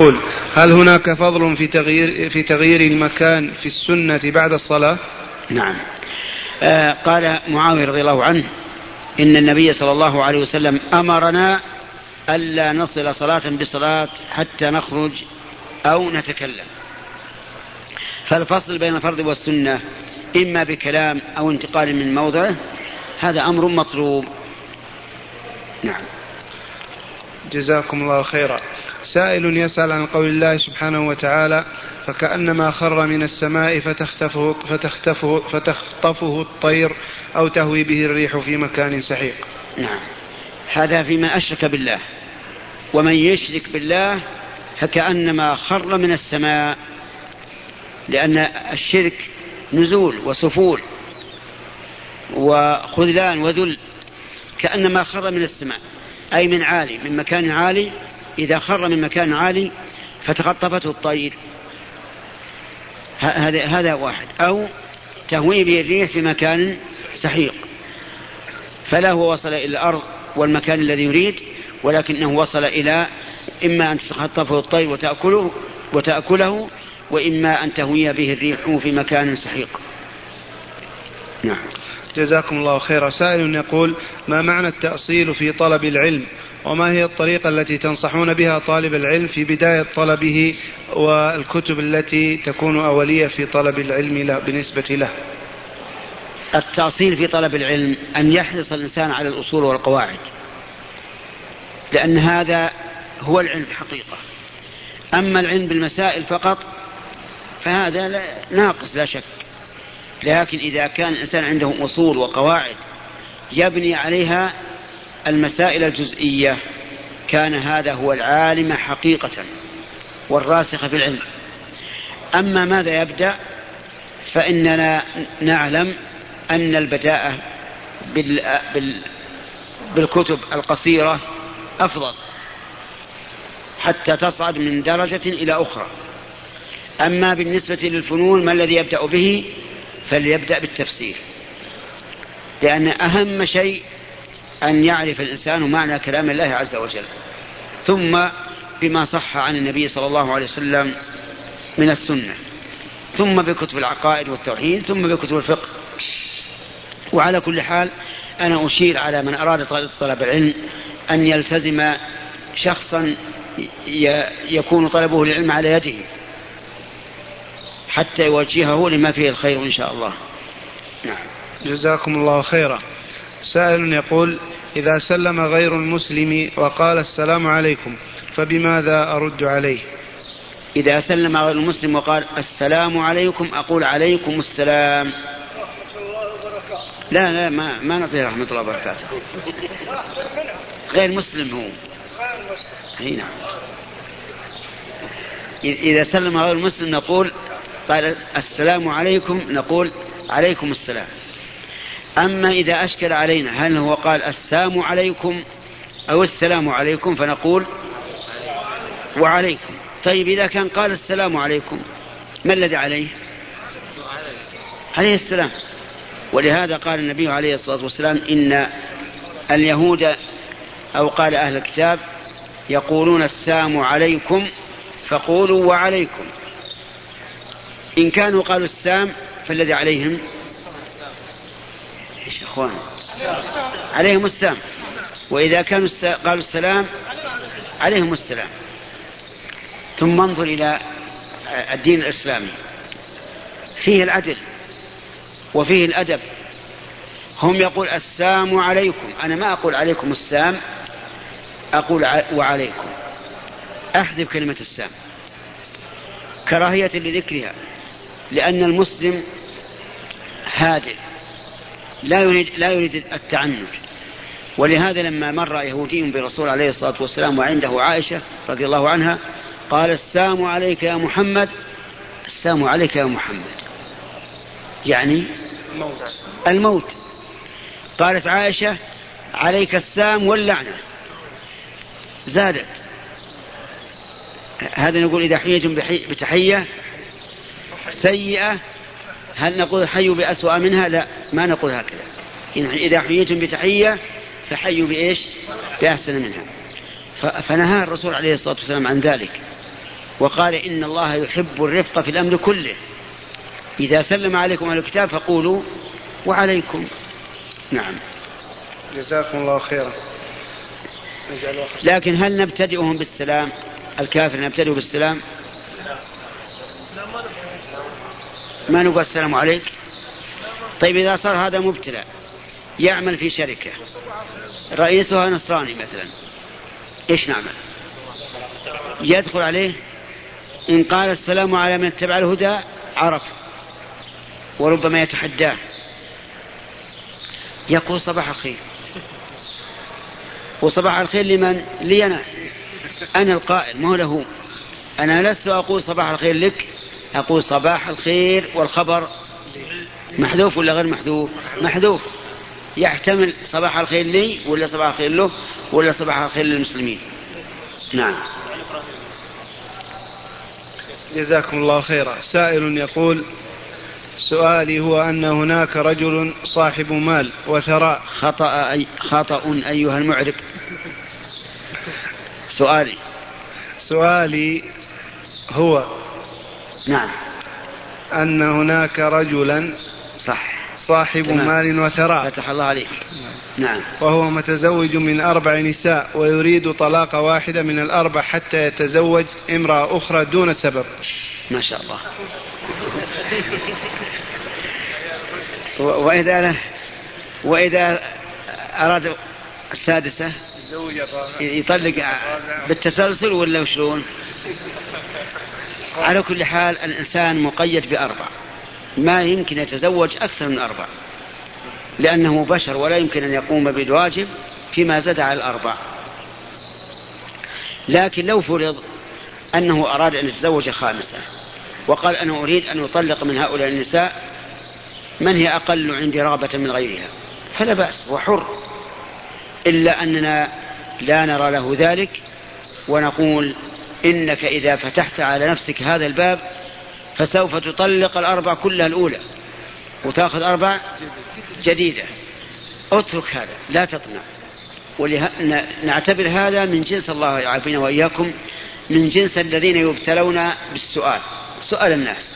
يقول هل هناك فضل في تغيير في تغيير المكان في السنة بعد الصلاة؟ نعم. آه قال معاوية رضي الله عنه إن النبي صلى الله عليه وسلم أمرنا ألا نصل صلاة بصلاة حتى نخرج أو نتكلم. فالفصل بين الفرض والسنة إما بكلام أو انتقال من موضعه هذا أمر مطلوب. نعم. جزاكم الله خيرا. سائل يسأل عن قول الله سبحانه وتعالى فكأنما خر من السماء فتختفه, فتختفه, فتخطفه الطير أو تهوي به الريح في مكان سحيق. نعم. هذا في من أشرك بالله. ومن يشرك بالله فكأنما خر من السماء لأن الشرك نزول وسفول وخذلان وذل كأنما خر من السماء أي من عالي من مكان عالي إذا خر من مكان عالي فتخطفته الطير. هذا هذا واحد. أو تهوي به الريح في مكان سحيق. فلا هو وصل إلى الأرض والمكان الذي يريد ولكنه وصل إلى إما أن تتخطفه الطير وتأكله وتأكله وإما أن تهوي به الريح في مكان سحيق. نعم. جزاكم الله خيرا. سائل يقول ما معنى التأصيل في طلب العلم؟ وما هي الطريقة التي تنصحون بها طالب العلم في بداية طلبه والكتب التي تكون أولية في طلب العلم له بالنسبة له؟ التأصيل في طلب العلم أن يحرص الإنسان على الأصول والقواعد لأن هذا هو العلم حقيقة. أما العلم بالمسائل فقط فهذا ناقص لا شك. لكن إذا كان الإنسان عنده أصول وقواعد يبني عليها المسائل الجزئية كان هذا هو العالم حقيقة والراسخ في العلم. أما ماذا يبدأ؟ فإننا نعلم أن البداءة بال... بال... بالكتب القصيرة أفضل حتى تصعد من درجة إلى أخرى. أما بالنسبة للفنون ما الذي يبدأ به؟ فليبدأ بالتفسير. لأن أهم شيء أن يعرف الإنسان معنى كلام الله عز وجل. ثم بما صح عن النبي صلى الله عليه وسلم من السنة. ثم بكتب العقائد والتوحيد ثم بكتب الفقه. وعلى كل حال أنا أشير على من أراد طلب العلم أن يلتزم شخصا يكون طلبه للعلم على يده. حتى يوجهه لما فيه الخير إن شاء الله. نعم. جزاكم الله خيرا. سائل يقول إذا سلم غير المسلم وقال السلام عليكم فبماذا أرد عليه؟ إذا سلم غير المسلم وقال السلام عليكم أقول عليكم السلام. لا لا ما ما نعطيه رحمة الله وبركاته. غير مسلم هو. إي نعم. إذا سلم غير المسلم نقول قال السلام عليكم نقول عليكم السلام. أما إذا أشكل علينا هل هو قال السلام عليكم أو السلام عليكم فنقول وعليكم. طيب إذا كان قال السلام عليكم ما الذي عليه؟ عليه السلام. ولهذا قال النبي عليه الصلاة والسلام إن اليهود أو قال أهل الكتاب يقولون السلام عليكم فقولوا وعليكم. إن كانوا قالوا السام فالذي عليهم؟ إيش إخوان. عليهم السلام. وإذا كانوا قالوا السلام عليهم السلام. ثم انظر إلى الدين الإسلامي. فيه العدل وفيه الأدب. هم يقول السلام عليكم. أنا ما أقول عليكم السام أقول وعليكم. أحذف كلمة السام كراهية لذكرها. لأن المسلم هادئ. لا يريد لا يريد التعنت. ولهذا لما مر يهودي بالرسول عليه الصلاة والسلام وعنده عائشة رضي الله عنها قال السلام عليك يا محمد. السلام عليك يا محمد. يعني الموت. قالت عائشة عليك السام واللعنة. زادت. هذا نقول إذا حييتم بتحية سيئة هل نقول حيوا بأسوأ منها؟ لا. ما نقول هكذا. إذا حييتم بتحية فحيوا بإيش؟ بأحسن منها. فنهى الرسول عليه الصلاة والسلام عن ذلك. وقال إن الله يحب الرفق في الأمر كله. إذا سلم عليكم أهل الكتاب فقولوا وعليكم. نعم. جزاكم الله خيرا. لكن هل نبتدئهم بالسلام؟ الكافر نبتدئ بالسلام؟ ما نقول السلام عليك؟ طيب إذا صار هذا مبتلى يعمل في شركة رئيسها نصراني مثلا إيش نعمل؟ يدخل عليه إن قال السلام على من اتبع الهدى عرف وربما يتحداه. يقول صباح الخير. وصباح الخير لمن؟ لي أنا. أنا القائل ما له؟ أنا لست أقول صباح الخير لك أقول صباح الخير والخبر محذوف ولا غير محذوف؟ محذوف. يحتمل صباح الخير لي ولا صباح الخير له ولا صباح الخير للمسلمين. نعم. جزاكم الله خيرا. سائل يقول سؤالي هو أن هناك رجل صاحب مال وثراء. خطأ أي خطأ أيها المعرب. سؤالي. سؤالي هو نعم. أن هناك رجلا صح. صاحب تمام. مال وثراء. فتح الله عليك. نعم. وهو متزوج من أربع نساء ويريد طلاق واحدة من الأربع حتى يتزوج امرأة أخرى دون سبب. ما شاء الله. وإذا وإذا أراد السادسة يطلق بالتسلسل ولا شلون؟ على كل حال الإنسان مقيد بأربع. ما يمكن يتزوج أكثر من أربع. لأنه بشر ولا يمكن أن يقوم بالواجب فيما زاد على الأربع. لكن لو فرض أنه أراد أن يتزوج خامسة وقال أنا أريد أن أطلق من هؤلاء النساء من هي أقل عندي رغبة من غيرها. فلا بأس هو حر إلا أننا لا نرى له ذلك ونقول إنك إذا فتحت على نفسك هذا الباب فسوف تطلق الأربع كلها الأولى. وتأخذ أربع جديدة. اترك هذا لا تطمع. ونعتبر هذا من جنس الله يعافينا وإياكم من جنس الذين يبتلون بالسؤال. سؤال الناس.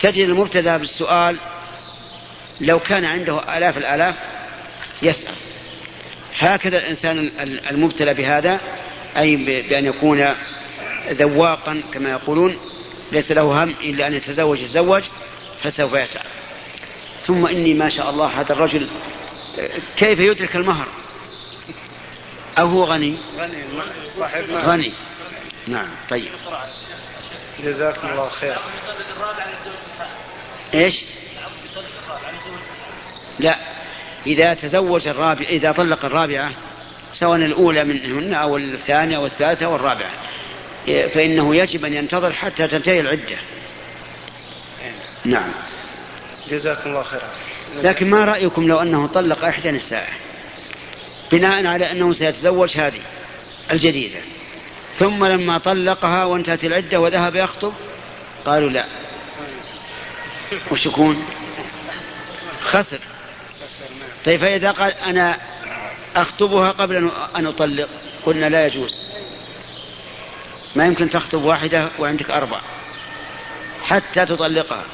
تجد المبتدى بالسؤال لو كان عنده آلاف الآلاف يسأل. هكذا الإنسان المبتلى بهذا أي بأن يكون ذواقا كما يقولون ليس له هم إلا أن يتزوج يتزوج فسوف يتعب. ثم إني ما شاء الله هذا الرجل كيف يدرك المهر؟ أو هو غني؟ غني. صاحب غني نعم طيب. جزاكم الله خيرا إيش؟ لا إذا تزوج الرابع إذا طلق الرابعة سواء الأولى منهن أو الثانية أو الثالثة أو الرابعة فإنه يجب أن ينتظر حتى تنتهي العدة. نعم. جزاكم الله خيرا. لكن ما رأيكم لو أنه طلق إحدى نسائه بناء على أنه سيتزوج هذه الجديدة. ثم لما طلقها وانتهت العدة وذهب يخطب؟ قالوا لا. وش يكون؟ خسر. طيب فإذا قال أنا أخطبها قبل أن أطلق قلنا لا يجوز. ما يمكن تخطب واحدة وعندك أربع حتى تطلقها.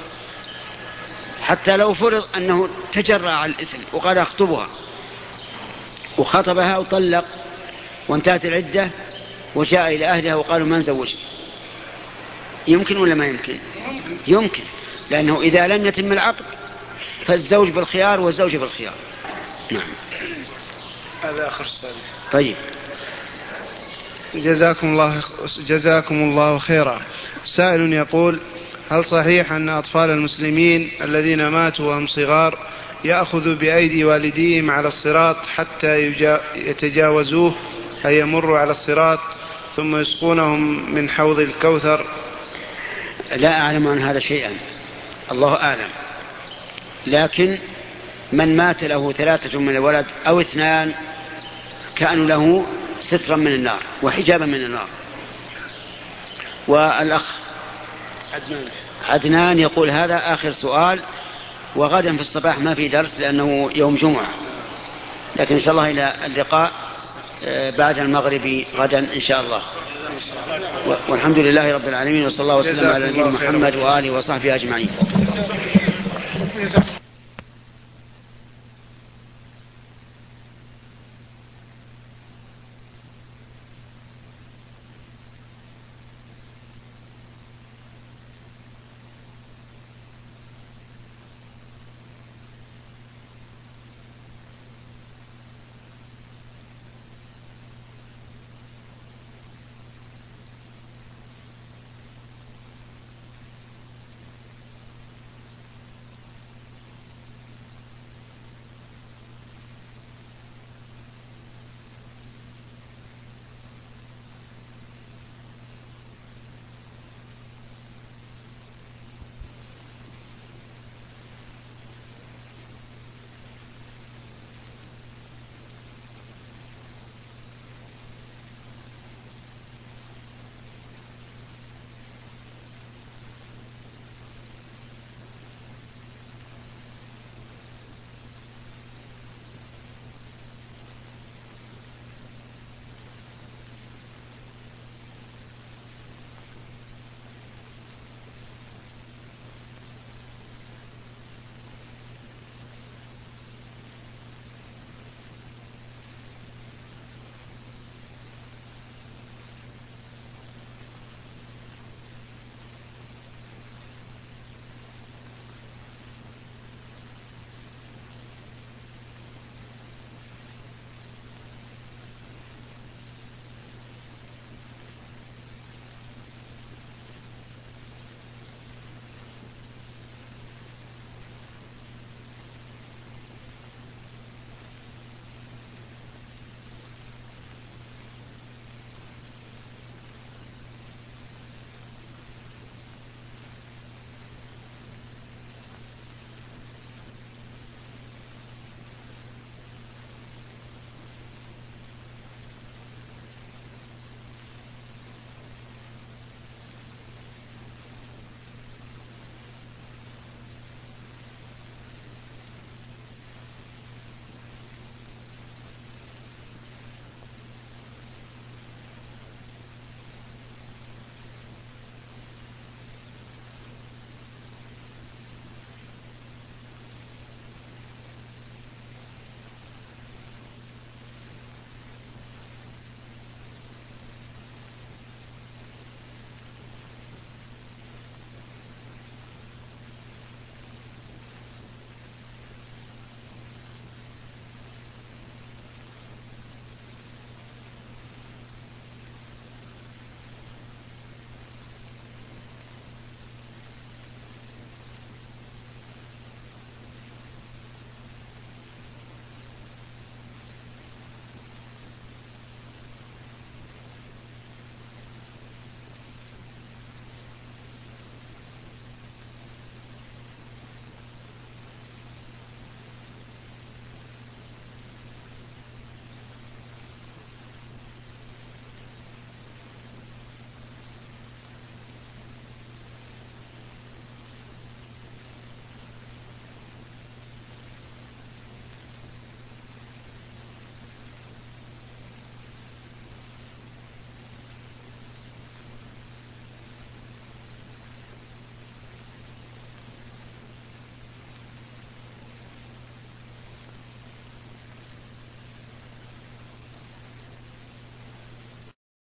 حتى لو فرض أنه تجرأ على الإثم وقال أخطبها. وخطبها وطلق وانتهت العدة وجاء إلى أهلها وقالوا ما نزوج. يمكن ولا ما يمكن؟ يمكن. لأنه إذا لم يتم العقد فالزوج بالخيار والزوجة بالخيار. نعم. هذا آخر سؤال. طيب. جزاكم الله جزاكم الله خيرا. سائل يقول هل صحيح أن أطفال المسلمين الذين ماتوا وهم صغار يأخذ بأيدي والديهم على الصراط حتى يتجاوزوه أي يمروا على الصراط ثم يسقونهم من حوض الكوثر؟ لا أعلم عن هذا شيئا. الله أعلم. لكن من مات له ثلاثة من الولد أو اثنان كانوا له سترا من النار وحجابا من النار. والأخ عدنان. عدنان يقول هذا آخر سؤال وغدا في الصباح ما في درس لأنه يوم جمعة. لكن إن شاء الله إلى اللقاء آه، بعد المغرب غدا إن شاء الله. والحمد لله رب العالمين وصلى الله وسلم على نبينا محمد وآله وصحبه أجمعين.